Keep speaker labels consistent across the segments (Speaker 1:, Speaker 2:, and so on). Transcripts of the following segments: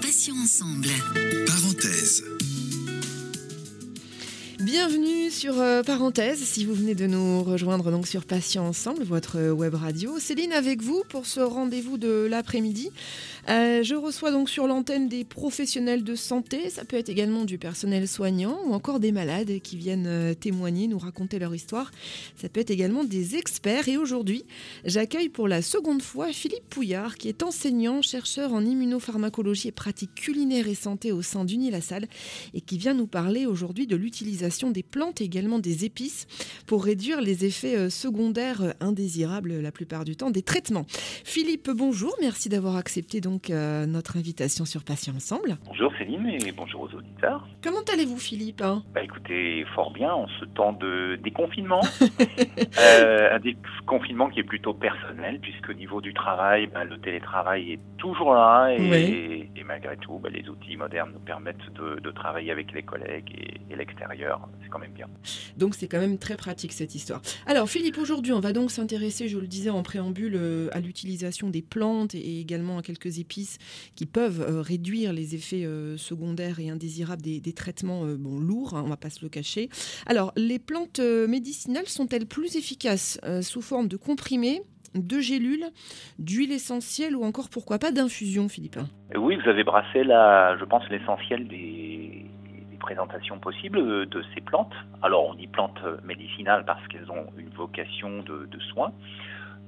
Speaker 1: Passions ensemble.
Speaker 2: Bienvenue sur euh, Parenthèse, si vous venez de nous rejoindre donc sur Patients Ensemble, votre web radio. Céline avec vous pour ce rendez-vous de l'après-midi. Euh, je reçois donc sur l'antenne des professionnels de santé, ça peut être également du personnel soignant ou encore des malades qui viennent euh, témoigner, nous raconter leur histoire. Ça peut être également des experts et aujourd'hui, j'accueille pour la seconde fois Philippe Pouillard qui est enseignant, chercheur en immunopharmacologie et pratique culinaire et santé au sein d'Unilassal et qui vient nous parler aujourd'hui de l'utilisation des plantes et également des épices pour réduire les effets euh, secondaires indésirables la plupart du temps des traitements. Philippe, bonjour, merci d'avoir accepté donc euh, notre invitation sur Patients Ensemble.
Speaker 3: Bonjour Céline et bonjour aux auditeurs.
Speaker 2: Comment allez-vous Philippe hein?
Speaker 3: Bah, Écoutez, fort bien en ce temps de déconfinement. euh, un déconfinement qui est plutôt personnel puisque au niveau du travail, bah, le télétravail est toujours là et, et malgré tout, bah, les outils modernes nous permettent de, travailler avec les collègues et, et l'extérieur. C'est quand même bien.
Speaker 2: Donc c'est quand même très pratique cette histoire. Alors Philippe, aujourd'hui on va donc s'intéresser, je le disais en préambule, euh, à l'utilisation des plantes et également à quelques épices qui peuvent euh, réduire les effets euh, secondaires et indésirables des, traitements bon, lourds, hein, on ne va pas se le cacher. Alors, les plantes médicinales sont-elles plus efficaces sous forme de comprimés de gélules, d'huile essentielle ou encore pourquoi pas d'infusion, Philippe?
Speaker 3: Oui, vous avez brassé là, je pense, l'essentiel des, présentations possibles de ces plantes. Alors on dit plantes médicinales parce qu'elles ont une vocation de, de soins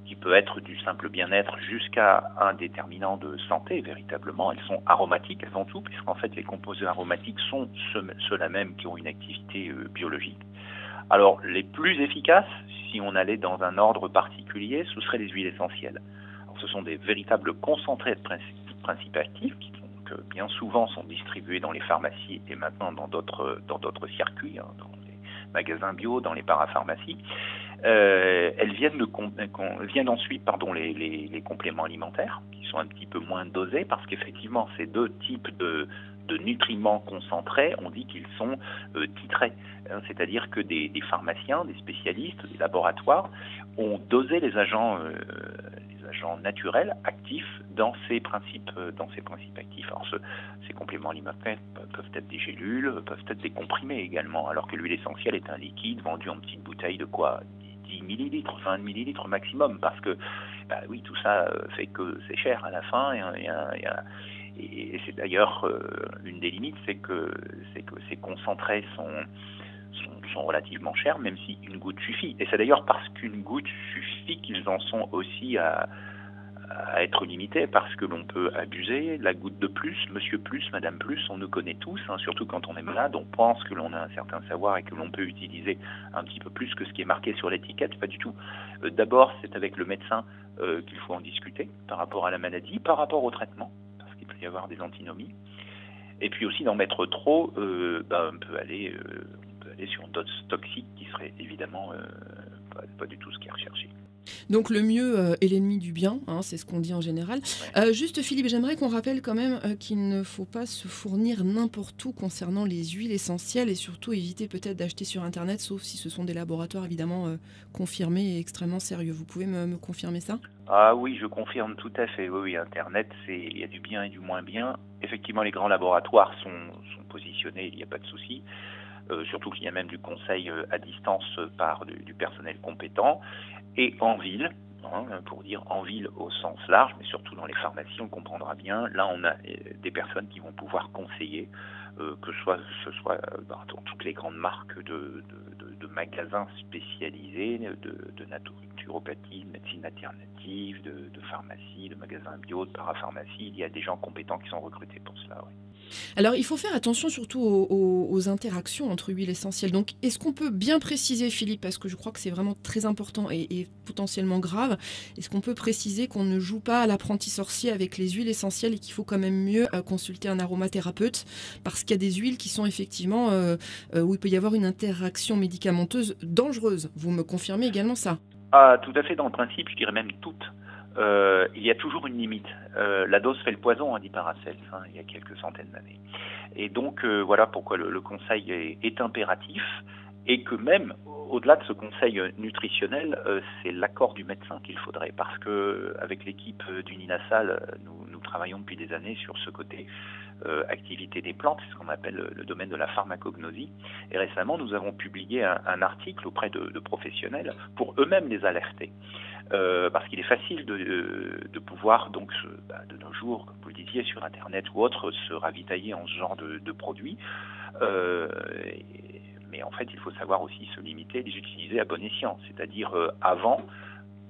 Speaker 3: qui peut être du simple bien-être jusqu'à un déterminant de santé. Véritablement, elles sont aromatiques avant tout, puisqu'en fait les composés aromatiques sont ceux-là même qui ont une activité euh, biologique. Alors, les plus efficaces, si on allait dans un ordre particulier, ce seraient les huiles essentielles. Alors, ce sont des véritables concentrés de principes actifs qui bien souvent sont distribués dans les pharmacies et maintenant dans d'autres dans d'autres circuits, hein, dans les magasins bio, dans les parapharmacies. Euh, elles viennent, de, viennent ensuite pardon, les, les, compléments alimentaires, qui sont un petit peu moins dosés, parce qu'effectivement, ces deux types de, de nutriments concentrés, on dit qu'ils sont euh, titrés. Hein, c'est-à-dire que des, pharmaciens, des spécialistes, des laboratoires ont dosé les agents, euh, agents naturels actifs dans ces principes, euh, dans ces principes actifs. Alors, ces compléments alimentaires peuvent être des gélules, peuvent être des comprimés également, alors que l'huile essentielle est un liquide vendu en petites bouteilles de quoi? 10 millilitres, 20 millilitres maximum, parce que bah oui, tout ça euh, fait que c'est cher à la fin. Et, c'est d'ailleurs euh, une des limites, c'est que ces concentrés sont, sont, relativement chers, même si une goutte suffit. Et c'est d'ailleurs parce qu'une goutte suffit qu'ils en sont aussi à, être limité parce que l'on peut abuser. La goutte de plus, monsieur plus, madame plus, on nous connaît tous, hein, surtout quand on est malade, on pense que l'on a un certain savoir et que l'on peut utiliser un petit peu plus que ce qui est marqué sur l'étiquette, pas du tout. Euh, d'abord, c'est avec le médecin euh, qu'il faut en discuter par rapport à la maladie, par rapport au traitement, parce qu'il peut y avoir des antinomies. Et puis aussi d'en mettre trop, euh, ben, on, peut aller, aller sur une dose toxique qui serait évidemment pas, pas du tout ce qui est recherché.
Speaker 2: Donc le mieux euh, est l'ennemi du bien, hein, c'est ce qu'on dit en général. Euh, juste Philippe, j'aimerais qu'on rappelle quand même euh, qu'il ne faut pas se fournir n'importe où concernant les huiles essentielles et surtout éviter peut-être d'acheter sur Internet, sauf si ce sont des laboratoires évidemment confirmés et extrêmement sérieux. Vous pouvez me, confirmer ça?
Speaker 3: Ah oui, je confirme tout à fait. Oui, Internet, il y a du bien et du moins bien. Effectivement, les grands laboratoires sont, positionnés, il n'y a pas de souci. Surtout qu'il y a même du conseil à distance par du personnel compétent et en ville, hein, pour dire en ville au sens large, mais surtout dans les pharmacies, on comprendra bien. Là, on a euh, des personnes qui vont pouvoir conseiller, euh, que ce soit, euh, dans toutes les grandes marques de, magasins spécialisés de, de naturopathie, de médecine alternative, de, pharmacie, de magasins bio, de parapharmacie. Il y a des gens compétents qui sont recrutés pour cela.
Speaker 2: Alors, il faut faire attention surtout aux, interactions entre huiles essentielles. Donc, est-ce qu'on peut bien préciser, Philippe, parce que je crois que c'est vraiment très important et, potentiellement grave, est-ce qu'on peut préciser qu'on ne joue pas à l'apprenti sorcier avec les huiles essentielles et qu'il faut quand même mieux euh, consulter un aromathérapeute? Parce qu'il y a des huiles qui sont effectivement euh, euh, où il peut y avoir une interaction médicamenteuse dangereuse. Vous me confirmez également ça?
Speaker 3: Ah, tout à fait. Dans le principe, je dirais même toutes. Euh, il y a toujours une limite. Euh, la dose fait le poison, a dit Paracels, hein, il y a quelques centaines d'années. Et donc euh, voilà pourquoi le, conseil est, impératif et que même au-delà de ce conseil nutritionnel, c'est l'accord du médecin qu'il faudrait, parce que avec l'équipe d'Uninasal, nous, nous, travaillons depuis des années sur ce côté activité des plantes, c'est ce qu'on appelle le domaine de la pharmacognosie. Et récemment, nous avons publié un, article auprès de, professionnels pour eux-mêmes les alerter. Euh, parce qu'il est facile de, pouvoir, donc, bah, de nos jours, comme vous le disiez, sur Internet ou autre, se ravitailler en ce genre de, produits. Euh, mais en fait, il faut savoir aussi se limiter et les utiliser à bon escient, c'est-à-dire euh, avant,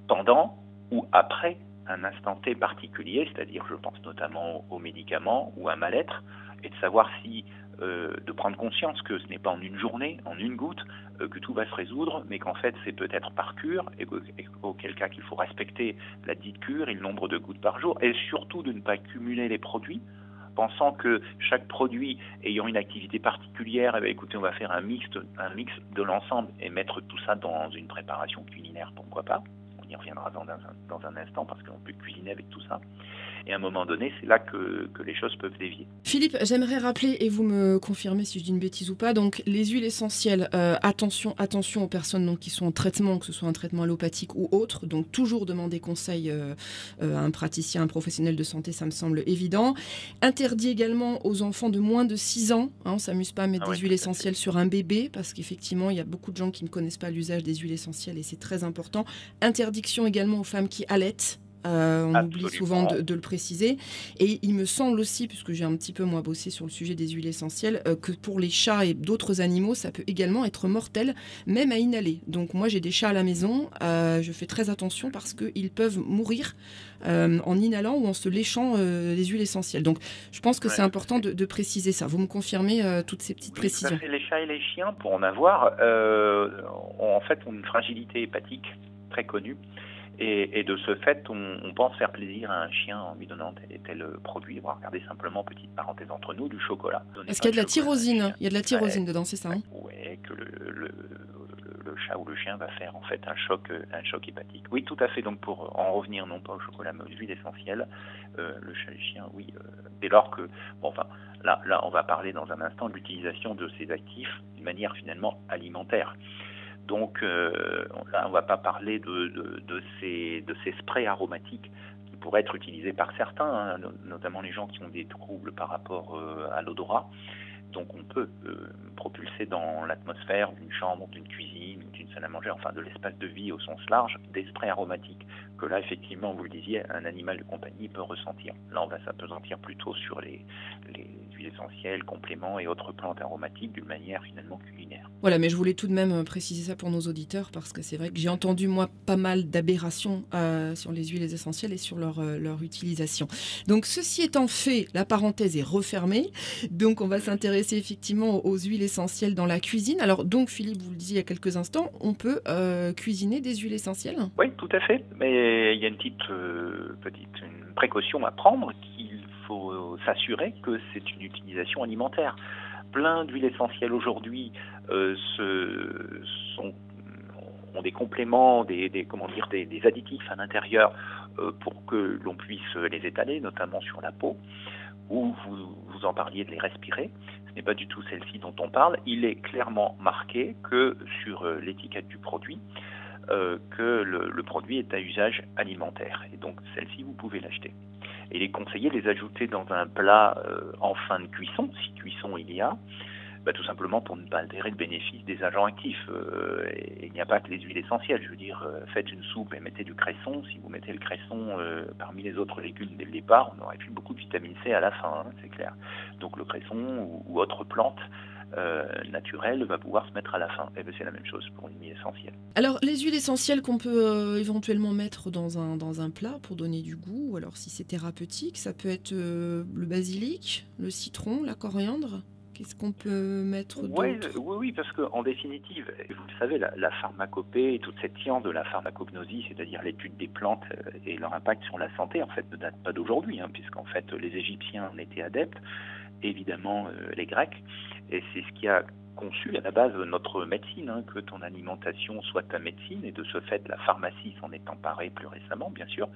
Speaker 3: pendant ou après un instant T particulier, c'est-à-dire je pense notamment aux médicaments ou à mal-être, et de savoir si euh, de prendre conscience que ce n'est pas en une journée, en une goutte, euh, que tout va se résoudre, mais qu'en fait c'est peut-être par cure, et, auquel cas qu'il faut respecter la dite cure et le nombre de gouttes par jour, et surtout de ne pas cumuler les produits, pensant que chaque produit ayant une activité particulière, eh écoutez, on va faire un mix, de l'ensemble et mettre tout ça dans une préparation culinaire, pourquoi pas on y reviendra dans un instant parce qu'on peut cuisiner avec tout ça. Et à un moment donné, c'est là que, que, les choses peuvent dévier.
Speaker 2: Philippe, j'aimerais rappeler, et vous me confirmez si je dis une bêtise ou pas, donc les huiles essentielles, euh, attention, attention aux personnes donc, qui sont en traitement, que ce soit un traitement allopathique ou autre, donc toujours demander conseil euh, euh, à un praticien, un professionnel de santé, ça me semble évident. Interdit également aux enfants de moins de 6 ans, hein, on ne s'amuse pas à mettre ah des huiles essentielles sur un bébé, parce qu'effectivement, il y a beaucoup de gens qui ne connaissent pas l'usage des huiles essentielles et c'est très important. Interdiction également aux femmes qui allaitent, euh, on oublie souvent de, le préciser. Et il me semble aussi, puisque j'ai un petit peu moins bossé sur le sujet des huiles essentielles, euh, que pour les chats et d'autres animaux, ça peut également être mortel, même à inhaler. Donc moi j'ai des chats à la maison, euh, je fais très attention parce qu'ils peuvent mourir en inhalant ou en se léchant les huiles essentielles. Donc je pense que c'est important de, préciser ça. Vous me confirmez toutes ces petites précisions
Speaker 3: Les chats et les chiens, pour en avoir, ont en fait une fragilité hépatique très connue. Et, de ce fait, on, pense faire plaisir à un chien en lui donnant tel et tel produit. On va regarder simplement, petite parenthèse entre nous, du chocolat.
Speaker 2: Est-ce qu'il y a de la tyrosine Il y a de la tyrosine dedans, c'est ça hein?
Speaker 3: Oui, que le, le, chat ou le chien va faire en fait un choc, un choc hépatique. Oui, tout à fait. Donc pour en revenir non pas au chocolat mais aux huiles essentielles, euh, le chat et le chien, oui, euh, dès lors que, bon, enfin, là, là, on va parler dans un instant de l'utilisation de ces actifs d'une manière finalement alimentaire. Donc euh, on ne va pas parler de, de, ces, de ces sprays aromatiques qui pourraient être utilisés par certains, hein, notamment les gens qui ont des troubles par rapport euh, à l'odorat. Donc on peut euh, propulser dans l'atmosphère d'une chambre, d'une cuisine, d'une salle à manger, enfin de l'espace de vie au sens large, des sprays aromatiques que là effectivement, vous le disiez, un animal de compagnie peut ressentir. Là on va s'apesantir plutôt sur les, les huiles essentielles, compléments et autres plantes aromatiques d'une manière finalement culinaire.
Speaker 2: Voilà, mais je voulais tout de même préciser ça pour nos auditeurs parce que c'est vrai que j'ai entendu moi pas mal d'aberrations euh, sur les huiles essentielles et sur euh, leur utilisation. Donc ceci étant fait, la parenthèse est refermée. Donc on va s'intéresser effectivement aux huiles essentielles dans la cuisine. Alors donc Philippe, vous le disiez il y a quelques instants, on peut euh, cuisiner des huiles essentielles?
Speaker 3: Oui, tout à fait. Mais il y a une petite, petite une précaution à prendre qu'il faut s'assurer que c'est une utilisation alimentaire plein d'huiles essentielles aujourd'hui euh, ont des compléments, des, comment dire, des, additifs à l'intérieur euh, pour que l'on puisse les étaler, notamment sur la peau, ou vous en parliez de les respirer. N'est pas du tout celle-ci dont on parle. Il est clairement marqué que sur euh, l'étiquette du produit, que le, produit est à usage alimentaire. Et donc celle-ci, vous pouvez l'acheter il est conseillé de les ajouter dans un plat euh, en fin de cuisson, si cuisson il y a, bah, tout simplement pour ne pas altérer le bénéfice des agents actifs. Euh, et, il n'y a pas que les huiles essentielles. Je veux dire, euh, faites une soupe et mettez du cresson. Si vous mettez le cresson parmi les autres légumes dès le départ, on aurait plus beaucoup de vitamine C à la fin, hein, c'est clair. Donc le cresson ou, autre plante euh, naturel va pouvoir se mettre à la fin. Et ben, c'est la même chose pour une huile essentielle.
Speaker 2: Alors les huiles essentielles qu'on peut euh, éventuellement mettre dans un, dans un plat pour donner du goût, ou alors si c'est thérapeutique, ça peut être euh, le basilic, le citron, la coriandre Qu'est-ce qu'on peut mettre
Speaker 3: oui, oui, oui, parce qu'en définitive, vous le savez, la, pharmacopée toute cette science de la pharmacognosie, c'est-à-dire l'étude des plantes et leur impact sur la santé, en fait, ne date pas d'aujourd'hui, hein, puisqu'en fait, les Égyptiens en étaient adeptes, évidemment les Grecs, et c'est ce qui a conçu à la base notre médecine, hein, que ton alimentation soit ta médecine, et de ce fait la pharmacie s'en est emparée plus récemment, bien sûr.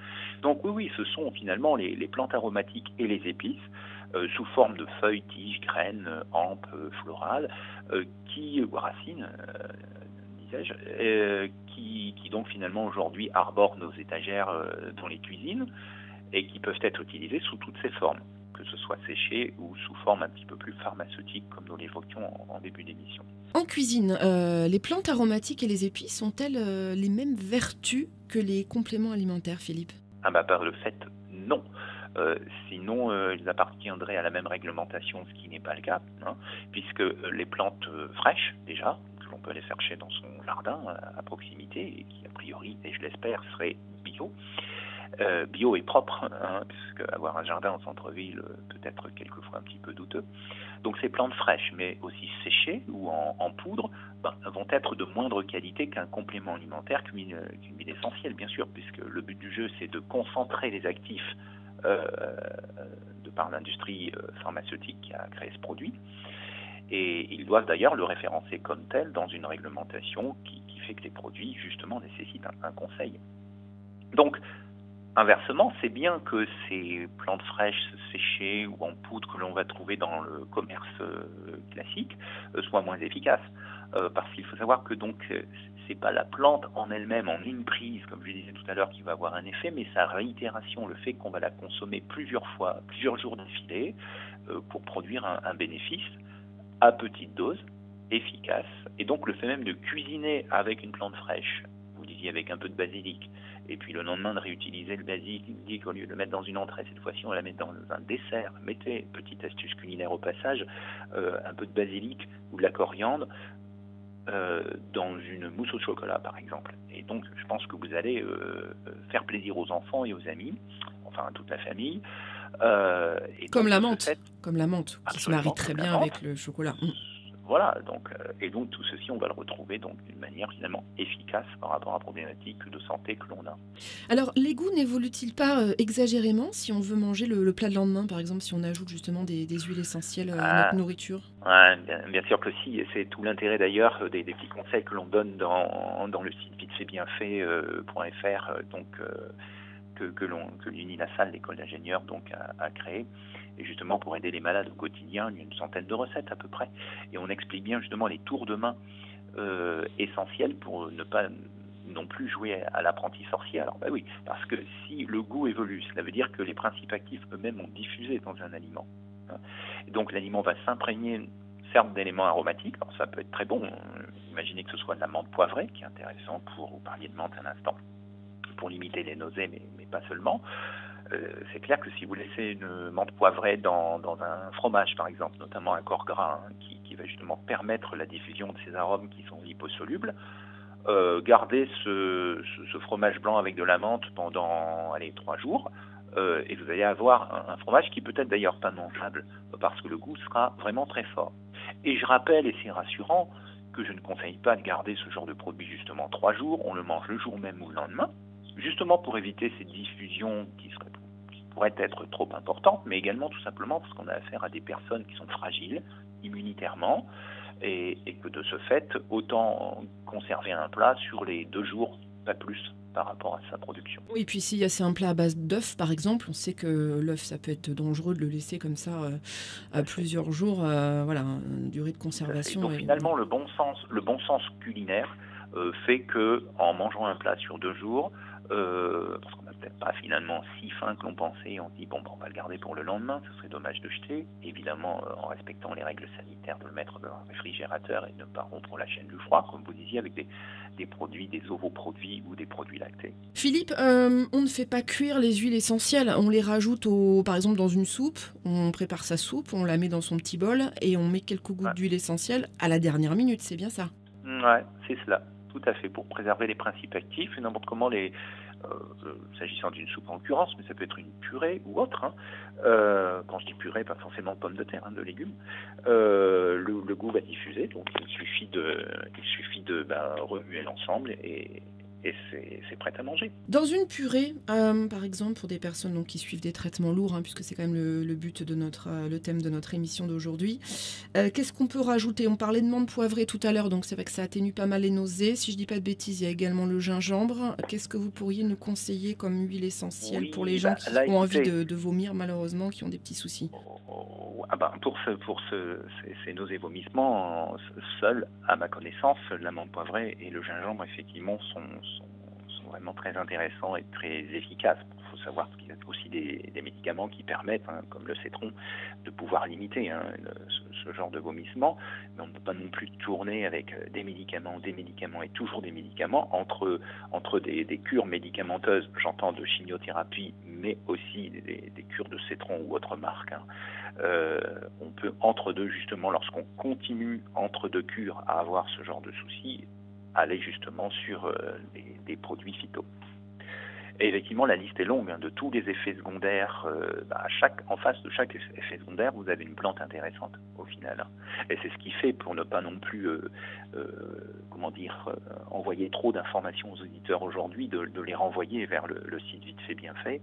Speaker 3: Donc oui, oui, ce sont finalement les, plantes aromatiques et les épices, euh, sous forme de feuilles, tiges, graines, hampes, florales, euh, qui, ou racines, disais-je, qui, qui, donc finalement aujourd'hui arborent nos étagères dans les cuisines et qui peuvent être utilisées sous toutes ces formes que ce soit séché ou sous forme un petit peu plus pharmaceutique, comme nous l'évoquions en, début d'émission.
Speaker 2: En cuisine, euh, les plantes aromatiques et les épices ont-elles euh, les mêmes vertus que les compléments alimentaires, Philippe?
Speaker 3: Ah bah par le fait, non. Euh, sinon, ils appartiendraient à la même réglementation, ce qui n'est pas le cas, hein, puisque les plantes fraîches, déjà, que l'on peut aller chercher dans son jardin à proximité, et qui a priori, et je l'espère, seraient bio, euh, bio et propre, hein, puisque avoir un jardin en centre-ville euh, peut être quelquefois un petit peu douteux. Donc ces plantes fraîches, mais aussi séchées ou en, poudre, ben, vont être de moindre qualité qu'un complément alimentaire qu'une huile essentielle, bien sûr, puisque le but du jeu, c'est de concentrer les actifs euh, de par l'industrie pharmaceutique qui a créé ce produit. Et ils doivent d'ailleurs le référencer comme tel dans une réglementation qui, fait que les produits, justement, nécessitent un, un conseil. Donc, Inversement, c'est bien que ces plantes fraîches séchées ou en poudre que l'on va trouver dans le commerce euh, classique euh, soient moins efficaces. Euh, parce qu'il faut savoir que donc c'est pas la plante en elle-même en une prise, comme je disais tout à l'heure, qui va avoir un effet, mais sa réitération, le fait qu'on va la consommer plusieurs fois, plusieurs jours d'affilée, pour produire un, un bénéfice à petite dose, efficace. Et donc le fait même de cuisiner avec une plante fraîche, avec un peu de basilic, et puis le lendemain de réutiliser le basilic au lieu de le mettre dans une entrée, cette fois-ci on la met dans un dessert. Mettez, petite astuce culinaire au passage, euh, un peu de basilic ou de la coriandre euh, dans une mousse au chocolat par exemple. Et donc je pense que vous allez euh, faire plaisir aux enfants et aux amis, enfin à toute la famille.
Speaker 2: comme, la menthe, comme la menthe, qui se marie très bien avec le chocolat. Mm.
Speaker 3: Voilà, donc, euh, et donc tout ceci, on va le retrouver donc d'une manière finalement efficace par rapport à la problématique de santé que l'on a.
Speaker 2: Alors, les goûts n'évoluent-ils pas euh, exagérément si on veut manger le, plat de lendemain, par exemple, si on ajoute justement des, huiles essentielles euh, à notre ah. nourriture?
Speaker 3: Bien, sûr que si, et c'est tout l'intérêt d'ailleurs des, petits conseils que l'on donne dans, dans le site vitefaibienfait.fr, donc que, que, que l'UNILASAL, l'école d'ingénieurs, donc a créé et justement pour aider les malades au quotidien, il y a une centaine de recettes à peu près. Et on explique bien justement les tours de main euh, essentiels pour ne pas non plus jouer à l'apprenti sorcier. Alors bah oui, parce que si le goût évolue, cela veut dire que les principes actifs eux-mêmes ont diffusé dans un aliment. Hein. donc l'aliment va s'imprégner certes d'éléments aromatiques, alors ça peut être très bon, imaginez que ce soit de la menthe poivrée, qui est intéressant pour, vous parliez de menthe un instant, pour limiter les nausées, mais pas seulement. Euh, c'est clair que si vous laissez une menthe poivrée dans, un fromage, par exemple, notamment un corps gras, hein, qui, va justement permettre la diffusion de ces arômes qui sont liposolubles, euh, gardez ce, fromage blanc avec de la menthe pendant allez, trois jours, euh, et vous allez avoir un, fromage qui peut être d'ailleurs pas mangeable, parce que le goût sera vraiment très fort. Et je rappelle, et c'est rassurant, que je ne conseille pas de garder ce genre de produit justement trois jours, on le mange le jour même ou le lendemain, justement pour éviter cette diffusion qui serait pourrait être trop importante, mais également tout simplement parce qu'on a affaire à des personnes qui sont fragiles immunitairement et, que de ce fait, autant conserver un plat sur les deux jours, pas plus par rapport à sa production.
Speaker 2: Oui, et puis si c'est un plat à base d'œuf, par exemple, on sait que l'œuf, ça peut être dangereux de le laisser comme ça euh, à plusieurs jours, euh, voilà, une durée de conservation.
Speaker 3: Donc finalement, le bon sens, le bon sens culinaire euh, fait que en mangeant un plat sur deux jours, parce qu'on peut-être pas finalement si fin que l'on pensait. On se dit, bon, on va le garder pour le lendemain, ce serait dommage de jeter. Évidemment, euh, en respectant les règles sanitaires, de le mettre dans un réfrigérateur et de ne pas rompre la chaîne du froid, comme vous disiez, avec des, des produits, des ovoproduits ou des produits lactés.
Speaker 2: Philippe, euh, on ne fait pas cuire les huiles essentielles. On les rajoute, au, par exemple, dans une soupe. On prépare sa soupe, on la met dans son petit bol et on met quelques gouttes d'huile essentielle à la dernière minute. C'est bien ça?
Speaker 3: Ouais, c'est cela tout à fait, pour préserver les principes actifs et n'importe comment les, euh, euh, s'agissant d'une soupe en l'occurrence, mais ça peut être une purée ou autre. Hein. Euh, quand je dis purée, pas forcément pommes de terre, hein, de légumes. Le, goût va diffuser, donc il suffit de, il suffit de ben, remuer l'ensemble et, et c'est prêt à manger.
Speaker 2: Dans une purée, euh, par exemple, pour des personnes donc, qui suivent des traitements lourds, hein, puisque c'est quand même le, but de notre, euh, le thème de notre émission d'aujourd'hui, euh, qu'est-ce qu'on peut rajouter? On parlait de menthe poivrée tout à l'heure, donc c'est vrai que ça atténue pas mal les nausées. Si je dis pas de bêtises, il y a également le gingembre. Qu'est-ce que vous pourriez nous conseiller comme huile essentielle pour les gens bah, qui ont envie de, vomir, malheureusement, qui ont des petits soucis? Oh,
Speaker 3: ah bah, Pour, ce, pour ce, ces, nausées vomissements, seul, à ma connaissance, la menthe poivrée et le gingembre, effectivement, sont, vraiment très intéressants et très efficaces. Il faut savoir qu'il y a aussi des, médicaments qui permettent, hein, comme le citron, de pouvoir limiter hein, ce, genre de vomissement. Mais on ne peut pas non plus tourner avec euh, des médicaments, des médicaments et toujours des médicaments entre, entre des, cures médicamenteuses, j'entends de chimiothérapie, mais aussi des, cures de citron ou autre marque. Hein. Euh, on peut entre deux, justement, lorsqu'on continue entre deux cures à avoir ce genre de soucis, aller justement sur euh, des, produits phyto. Et effectivement, la liste est longue hein, de tous les effets secondaires. Euh, bah, en face de chaque effet secondaire, vous avez une plante intéressante au final. Et c'est ce qui fait, pour ne pas non plus, euh, comment dire, envoyer trop d'informations aux auditeurs aujourd'hui, de, les renvoyer vers le, site Vite fait bien fait,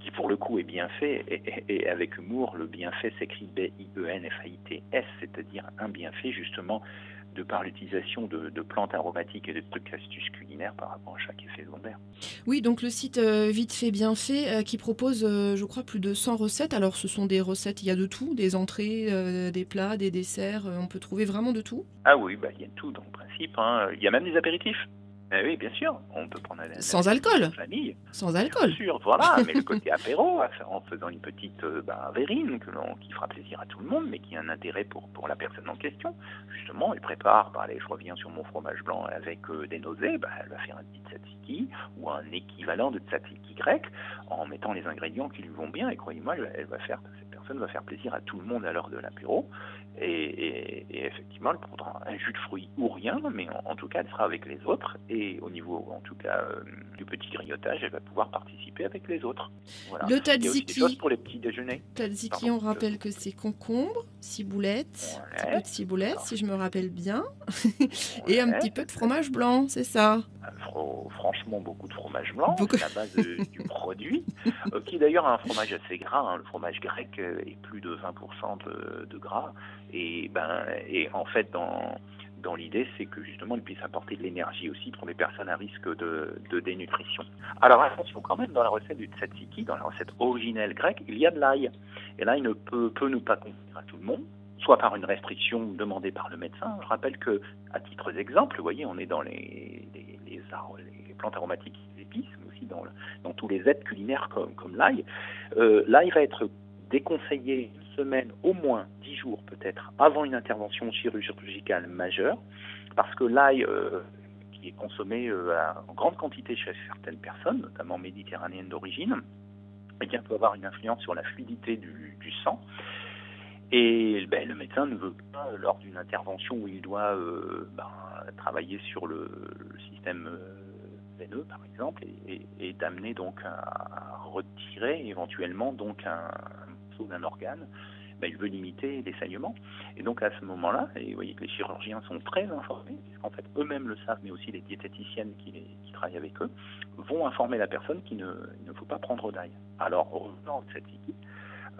Speaker 3: qui pour le coup est bien fait. Et, et avec humour, le bienfait s'écrit B-I-E-N-F-A-I-T-S, c'est-à-dire un bienfait justement de par l'utilisation de, plantes aromatiques et de trucs astuces culinaires par rapport à chaque effet secondaire.
Speaker 2: Oui, donc le site euh, Vite fait bien fait euh, qui propose, euh, je crois, plus de 100 recettes. Alors ce sont des recettes, il y a de tout, des entrées, des plats, des desserts, on peut trouver vraiment de tout
Speaker 3: Ah oui, bah, il y a tout dans le principe. Hein. Il y a même des apéritifs. Eh oui, bien sûr, on peut prendre un
Speaker 2: sans alcool. Famille. Sans alcool.
Speaker 3: Bien sûr, voilà, mais le côté apéro, en faisant une petite euh, bah, verrine que qui fera plaisir à tout le monde, mais qui a un intérêt pour, pour la personne en question. Justement, elle prépare, bah, allez, je reviens sur mon fromage blanc avec euh, des nausées, bah, elle va faire un petit tzatziki ou un équivalent de tzatziki grec en mettant les ingrédients qui lui vont bien, et croyez-moi, elle va faire, personne va faire plaisir à tout le monde à l'heure de l'apéro. Et, effectivement, elle prendra un jus de fruits ou rien, mais en, tout cas, elle sera avec les autres. Et au niveau, en tout cas, euh, du petit grignotage, elle va pouvoir participer avec les autres.
Speaker 2: Voilà. Le tzatziki.
Speaker 3: pour les petits déjeuners.
Speaker 2: Tzatziki, on rappelle que c'est concombre, ciboulette, un peu de ciboulette, si je me rappelle bien, et un petit peu de fromage blanc, c'est ça
Speaker 3: franchement beaucoup de fromage blanc, c'est la base du produit, euh, qui est d'ailleurs un fromage assez gras. Hein. Le fromage grec euh, est plus de 20% de, gras. Et, ben, et en fait, dans, dans l'idée, c'est que justement, il puisse apporter de l'énergie aussi pour les personnes à risque de, de, dénutrition. Alors attention quand même, dans la recette du tzatziki, dans la recette originelle grecque, il y a de l'ail. Et l'ail ne peut, peut ne pas convenir à tout le monde soit par une restriction demandée par le médecin. Je rappelle que, à titre d'exemple, vous voyez, on est dans les, les, les, plantes aromatiques, les épices, mais aussi dans, tous les aides culinaires comme, l'ail. Euh, l'ail va être déconseillé une semaine, au moins dix jours peut-être, avant une intervention chirurgicale majeure, parce que l'ail, euh, qui est consommé euh, en grande quantité chez certaines personnes, notamment méditerranéennes d'origine, eh bien, peut avoir une influence sur la fluidité du sang et ben, le médecin ne veut pas, lors d'une intervention où il doit euh, ben, travailler sur le, système euh, veineux, par exemple, et, d'amener donc à, retirer éventuellement donc un, morceau d'un organe, ben, il veut limiter les saignements. Et donc à ce moment-là, et vous voyez que les chirurgiens sont très informés, puisqu'en fait eux-mêmes le savent, mais aussi les diététiciennes qui, travaillent avec eux, vont informer la personne qu'il ne, faut pas prendre d'ail. Alors, revenant de cette idée,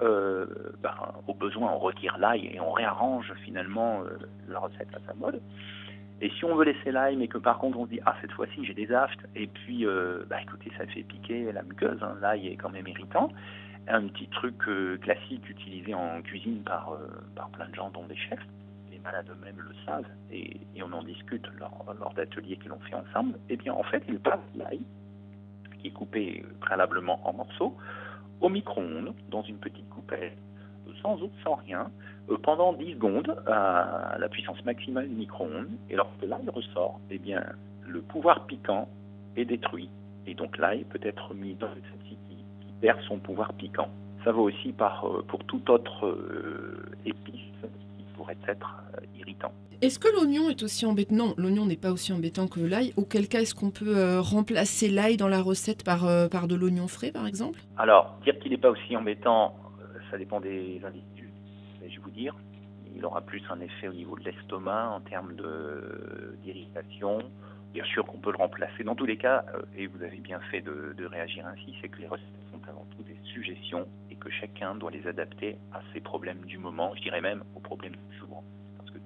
Speaker 3: euh, ben, au besoin, on retire l'ail et on réarrange finalement euh, la recette à sa mode. Et si on veut laisser l'ail, mais que par contre on se dit ah cette fois-ci j'ai des aftes, et puis euh, bah écoutez ça fait piquer la muqueuse, hein, l'ail est quand même irritant. Un petit truc classique utilisé en cuisine par, par plein de gens, dont des chefs, les malades eux-mêmes le savent, et, on en discute lors, lors d'ateliers qu'ils ont fait ensemble. Et eh bien en fait ils passent l'ail, qui est coupé préalablement en morceaux, au micro-ondes, dans une petite coupelle, sans eau, sans rien, euh, pendant 10 secondes à la puissance maximale du micro-ondes. Et lorsque l'ail ressort, eh bien, le pouvoir piquant est détruit. Et donc l'ail peut être mis dans le tzatziki qui perd son pouvoir piquant. Ça vaut aussi par, euh, pour toute autre euh, épice qui pourrait être irritant.
Speaker 2: Est-ce que l'oignon est aussi embêtant? Non, l'oignon n'est pas aussi embêtant que l'ail. Auquel cas, est-ce qu'on peut euh, remplacer l'ail dans la recette par, euh, par de l'oignon frais, par exemple?
Speaker 3: Alors, dire qu'il n'est pas aussi embêtant, euh, ça dépend des individus. Mais je vais vous dire, il aura plus un effet au niveau de l'estomac en termes d'irritation, bien sûr qu'on peut le remplacer. Dans tous les cas, et vous avez bien fait de, réagir ainsi, c'est que les recettes sont avant tout des suggestions et que chacun doit les adapter à ses problèmes du moment, je dirais même aux problèmes que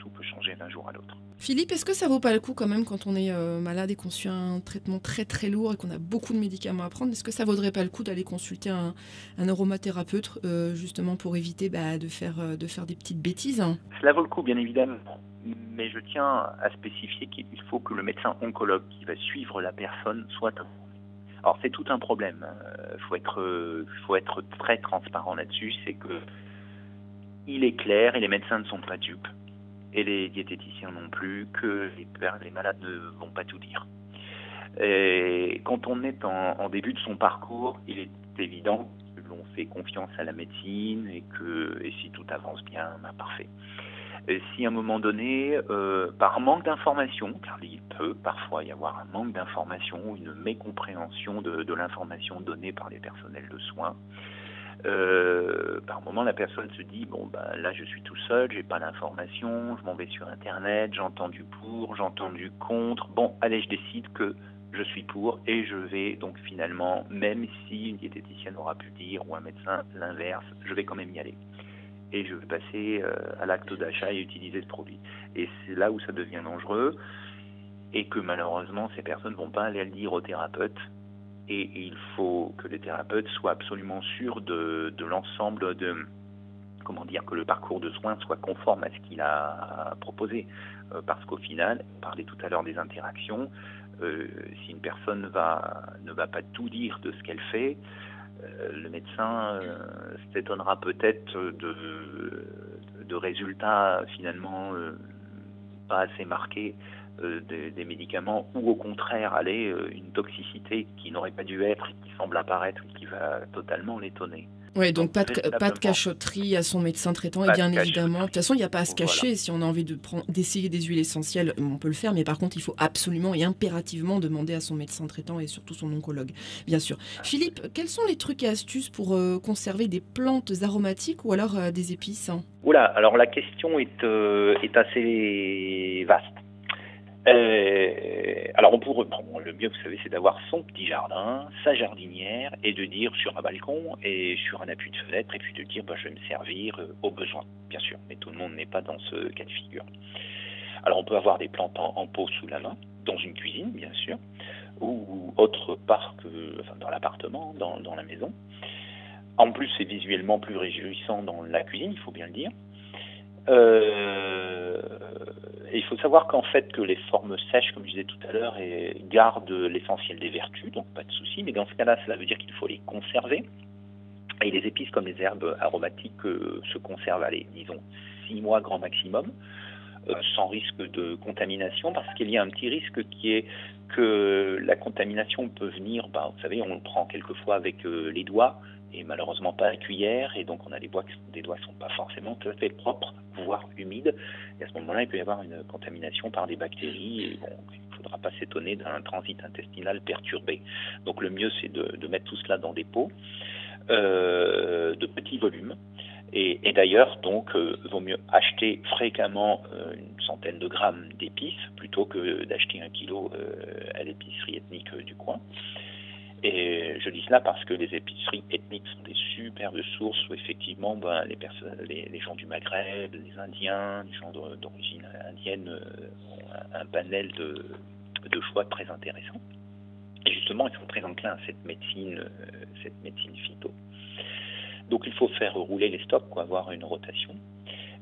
Speaker 3: tout peut changer d'un jour à l'autre.
Speaker 2: Philippe, est-ce que ça vaut pas le coup quand même quand on est euh, malade et qu'on suit un traitement très très lourd et qu'on a beaucoup de médicaments à prendre Est-ce que ça vaudrait pas le coup d'aller consulter un, un aromathérapeute euh, justement pour éviter bah, de, faire, euh, de faire des petites bêtises?
Speaker 3: Cela vaut le coup bien évidemment, mais je tiens à spécifier qu'il faut que le médecin oncologue qui va suivre la personne soit alors c'est tout un problème. Il faut être, faut être très transparent là-dessus. C'est que il est clair et les médecins ne sont pas dupes et les diététiciens non plus, que les, malades ne vont pas tout dire. Et quand on est en, début de son parcours, il est évident que l'on fait confiance à la médecine et que et si tout avance bien, parfait. Si à un moment donné, euh, par manque d'information, car il peut parfois y avoir un manque d'information, une mécompréhension de l'information donnée par les personnels de soins, euh, par moment, la personne se dit bon ben là je suis tout seul, j'ai pas d'information, je m'en vais sur internet, j'entends du pour, j'entends du contre. Bon, allez, je décide que je suis pour et je vais donc finalement, même si une diététicienne aura pu dire ou un médecin l'inverse, je vais quand même y aller et je vais passer euh, à l'acte d'achat et utiliser ce produit. Et c'est là où ça devient dangereux et que malheureusement ces personnes vont pas aller le dire au thérapeute et il faut que les thérapeutes soient absolument sûrs de, l'ensemble de comment dire que le parcours de soins soit conforme à ce qu'il a proposé. Euh, parce qu'au final on parlait tout à l'heure des interactions euh, si une personne va ne va pas tout dire de ce qu'elle fait euh, le médecin s'étonnera peut-être de, de, résultats finalement pas assez marqués euh, des, médicaments ou au contraire aller euh, une toxicité qui n'aurait pas dû être et qui semble apparaître et qui va totalement l'étonner.
Speaker 2: Oui, donc, pas, de, pas de cachotterie à son médecin traitant, et bien évidemment. De toute façon, il n'y a pas à se cacher. Si on a envie d'essayer de des huiles essentielles, on peut le faire, mais par contre, il faut absolument et impérativement demander à son médecin traitant et surtout son oncologue, bien sûr. Philippe, quels sont les trucs et astuces pour euh, conserver des plantes aromatiques ou alors des épices
Speaker 3: Oula, alors la question est, est assez vaste. Euh, alors on pourrait, le mieux, vous savez, c'est d'avoir son petit jardin, sa jardinière, et de dire sur un balcon et sur un appui de fenêtre, et puis de dire, bah, je vais me servir euh, au besoin, bien sûr. Mais tout le monde n'est pas dans ce cas de figure. Alors on peut avoir des plantes en, pot sous la main, dans une cuisine, bien sûr, ou, autre part que, enfin, dans l'appartement, dans, dans la maison. En plus, c'est visuellement plus réjouissant dans la cuisine, il faut bien le dire. Euh, il faut savoir qu'en fait que les formes sèches, comme je disais tout à l'heure, gardent l'essentiel des vertus, donc pas de souci. Mais dans ce cas-là, cela veut dire qu'il faut les conserver. Et les épices comme les herbes aromatiques euh, se conservent, allez, disons, six mois grand maximum, euh, sans risque de contamination, parce qu'il y a un petit risque qui est que la contamination peut venir, bah, vous savez, on le prend quelquefois avec les doigts, et malheureusement pas la cuillère, et donc on a des, doigts, des doigts qui ne sont pas forcément tout à fait propres, voire humides, et à ce moment-là, il peut y avoir une contamination par des bactéries, et il ne faudra pas s'étonner d'un transit intestinal perturbé. Donc le mieux, c'est de, mettre tout cela dans des pots euh, de petits volumes, et, d'ailleurs, donc, euh, vaut mieux acheter fréquemment euh, une centaine de grammes d'épices plutôt que d'acheter un kilo à l'épicerie ethnique du coin. Et je dis cela parce que les épiceries ethniques sont des superbes sources où effectivement ben, les, les, gens du Maghreb, les Indiens, les gens d'origine indienne euh, ont un, panel de, choix très intéressants. Et justement, ils sont très enclins à cette médecine, euh, cette médecine phyto. Donc il faut faire rouler les stocks, quoi, avoir une rotation.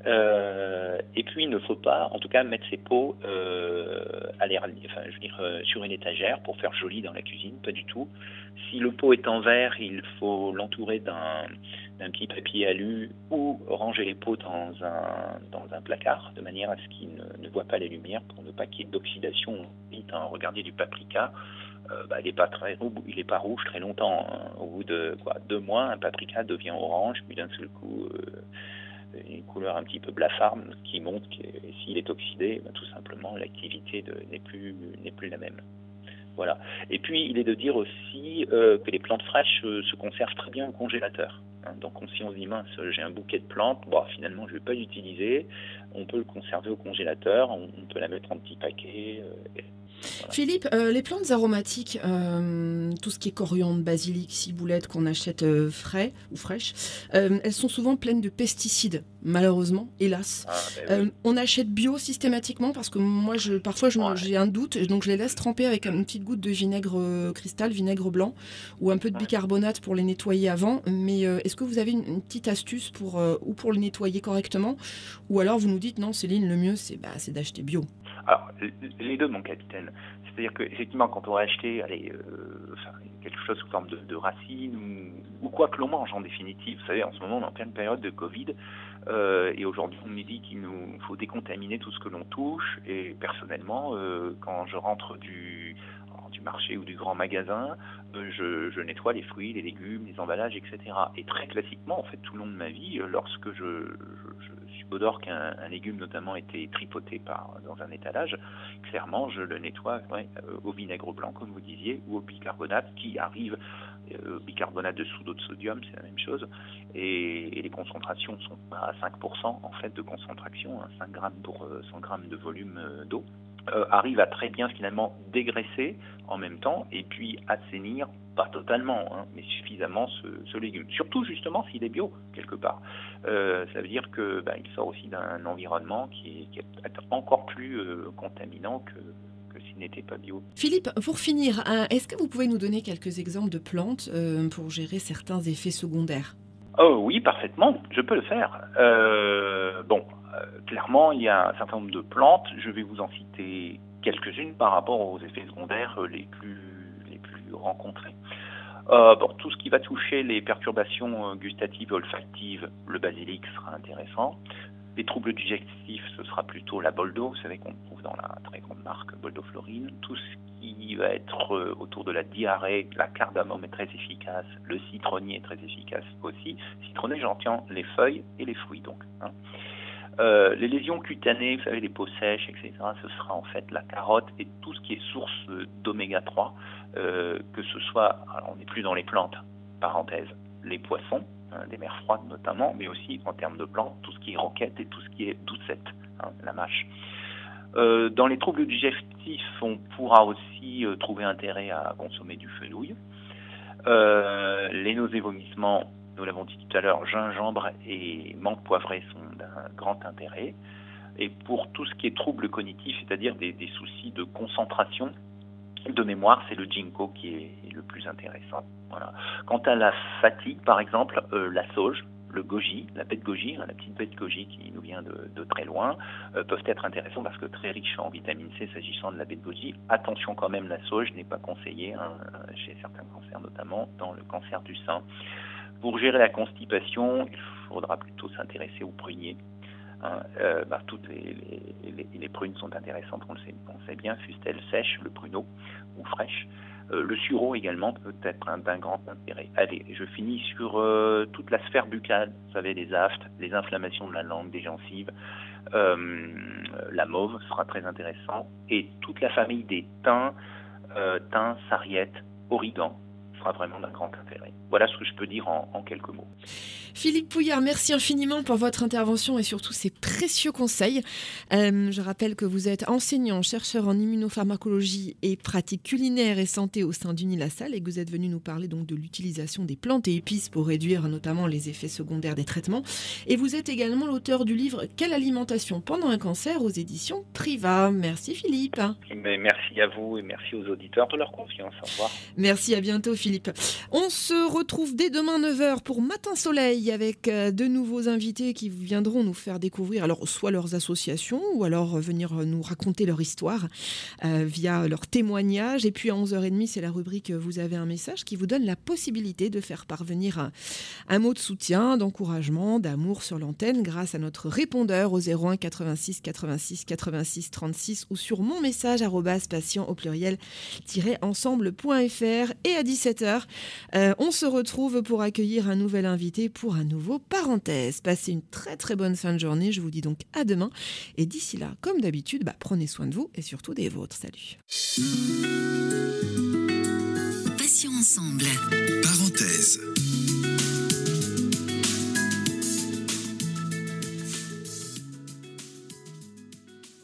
Speaker 3: Euh, et puis il ne faut pas, en tout cas, mettre ses pots euh, euh, sur une étagère pour faire joli dans la cuisine, pas du tout. Si le pot est en verre, il faut l'entourer d'un, d'un petit papier alu ou ranger les pots dans un, placard de manière à ce qu'il ne, ne voit pas les lumières pour ne pas qu'il y ait d'oxydation. Hein. Regardez du paprika, bah, il n'est pas très il n'est pas rouge très longtemps. Hein. Au bout de deux mois, un paprika devient orange, puis d'un seul coup, un petit peu blafarde qui montre que s'il est oxydé, ben, tout simplement l'activité n'est plus, plus la même. Voilà. Et puis il est de dire aussi euh, que les plantes fraîches euh, se conservent très bien au congélateur. Hein. donc si on se dit mince, j'ai un bouquet de plantes, bon, finalement je ne vais pas l'utiliser, on peut le conserver au congélateur, on, peut la mettre en petit paquet. Euh,
Speaker 2: Philippe, euh, les plantes aromatiques, euh, tout ce qui est coriandre, basilic, ciboulette qu'on achète euh, frais ou fraîches, elles sont souvent pleines de pesticides, malheureusement, hélas. Ah, ben on achète bio systématiquement parce que moi, je, parfois, j'ai un doute, donc je les laisse tremper avec une petite goutte de vinaigre cristal, vinaigre blanc, ou un peu de bicarbonate pour les nettoyer avant. Mais est-ce que vous avez une, petite astuce pour, ou pour le nettoyer correctement, ou alors vous nous dites non, Céline, le mieux, c'est bah, d'acheter bio
Speaker 3: alors, les deux, mon capitaine. C'est-à-dire qu'effectivement, quand on va acheter allez, euh, quelque chose sous forme de, racines ou, quoi que l'on mange en définitive, vous savez, en ce moment, on est en pleine période de Covid. Euh, et aujourd'hui, on me dit qu'il nous faut décontaminer tout ce que l'on touche. Et personnellement, euh, quand je rentre du, marché ou du grand magasin, je, nettoie les fruits, les légumes, les emballages, etc. Et très classiquement, en fait, tout le long de ma vie, lorsque je d'or qu'un légume notamment était tripoté dans un étalage, clairement je le nettoie euh, au vinaigre blanc comme vous disiez ou au bicarbonate qui arrive euh, bicarbonate de soude de sodium, c'est la même chose, et, les concentrations sont à 5% en fait de concentration, 5 hein, grammes pour 100 euh, grammes de volume d'eau. Euh, arrive à très bien finalement dégraisser en même temps et puis assainir, pas totalement, hein, mais suffisamment ce, légume. Surtout justement s'il est bio quelque part. Euh, ça veut dire que bah, il sort aussi d'un environnement qui est, encore plus euh, contaminant que, s'il n'était pas bio.
Speaker 2: Philippe, pour finir, hein, est-ce que vous pouvez nous donner quelques exemples de plantes pour gérer certains effets secondaires?
Speaker 3: Oh oui, parfaitement, je peux le faire. bon, clairement, il y a un certain nombre de plantes. Je vais vous en citer quelques-unes par rapport aux effets secondaires euh, les plus, rencontrés. Euh, tout ce qui va toucher les perturbations gustatives et olfactives, le basilic sera intéressant. Les troubles digestifs, ce sera plutôt la boldo, vous savez qu'on trouve dans la très grande marque Boldo-Florine. Tout ce qui va être autour de la diarrhée, la cardamome est très efficace, le citronnier est très efficace aussi. Citronnier, j'entends les feuilles et les fruits donc. Hein. Euh, les lésions cutanées, vous savez, les peaux sèches, etc., ce sera en fait la carotte et tout ce qui est source d'oméga 3, euh, que ce soit, on n'est plus dans les plantes, parenthèse, les poissons, hein, des mers froides notamment, mais aussi en termes de plantes, tout ce qui est roquette et tout ce qui est doucette, hein, la mâche. Euh, dans les troubles digestifs, on pourra aussi trouver intérêt à consommer du fenouil. les nausées vomissements, nous l'avons dit tout à l'heure, gingembre et menthe poivrée sont d'un grand intérêt. Et pour tout ce qui est troubles cognitifs, c'est-à-dire des, soucis de concentration, de mémoire, c'est le ginkgo qui est le plus intéressant. Voilà. Quant à la fatigue, par exemple, euh, la sauge, le goji, la bête goji, hein, la petite bête goji qui nous vient de, très loin, euh, peuvent être intéressants parce que très riches en vitamine C s'agissant de la bête goji. Attention quand même, la sauge n'est pas conseillée hein, chez certains cancers, notamment dans le cancer du sein. Pour gérer la constipation, il faudra plutôt s'intéresser aux pruniers. Hein. Euh, bah, toutes les, prunes sont intéressantes, on le sait, bien, fussent-elles sèches, le pruneau, ou fraîche. Euh, le sureau également peut être d'un grand intérêt. Allez, je finis sur euh, toute la sphère buccale, vous savez, les aftes, les inflammations de la langue, des gencives. la mauve sera très intéressant. Et toute la famille des thym, thym, sarriette, origan, sera vraiment d'un grand intérêt. Voilà ce que je peux dire en, quelques mots.
Speaker 2: Philippe Pouillard, merci infiniment pour votre intervention et surtout ces précieux conseils. Euh, je rappelle que vous êtes enseignant, chercheur en immunopharmacologie et pratique culinaire et santé au sein d'Unilassal et que vous êtes venu nous parler donc de l'utilisation des plantes et épices pour réduire notamment les effets secondaires des traitements. Et vous êtes également l'auteur du livre Quelle alimentation pendant un cancer aux éditions Priva. Merci Philippe.
Speaker 3: merci à vous et merci aux auditeurs de leur confiance. Au revoir.
Speaker 2: Merci, à bientôt Philippe. On se retrouve dès demain 9h pour Matin Soleil avec euh, de nouveaux invités qui viendront nous faire découvrir alors soit leurs associations ou alors venir nous raconter leur histoire euh, via leurs témoignages. Et puis à 11h30, c'est la rubrique Vous avez un message qui vous donne la possibilité de faire parvenir un, mot de soutien, d'encouragement, d'amour sur l'antenne grâce à notre répondeur au 01 86 86 86 36 ou sur mon message patient au pluriel ensemble.fr et à euh, on se retrouve pour accueillir un nouvel invité pour un nouveau parenthèse. Passez une très très bonne fin de journée. Je vous dis donc à demain. Et d'ici là, comme d'habitude, bah, prenez soin de vous et surtout des vôtres. Salut. Passions ensemble.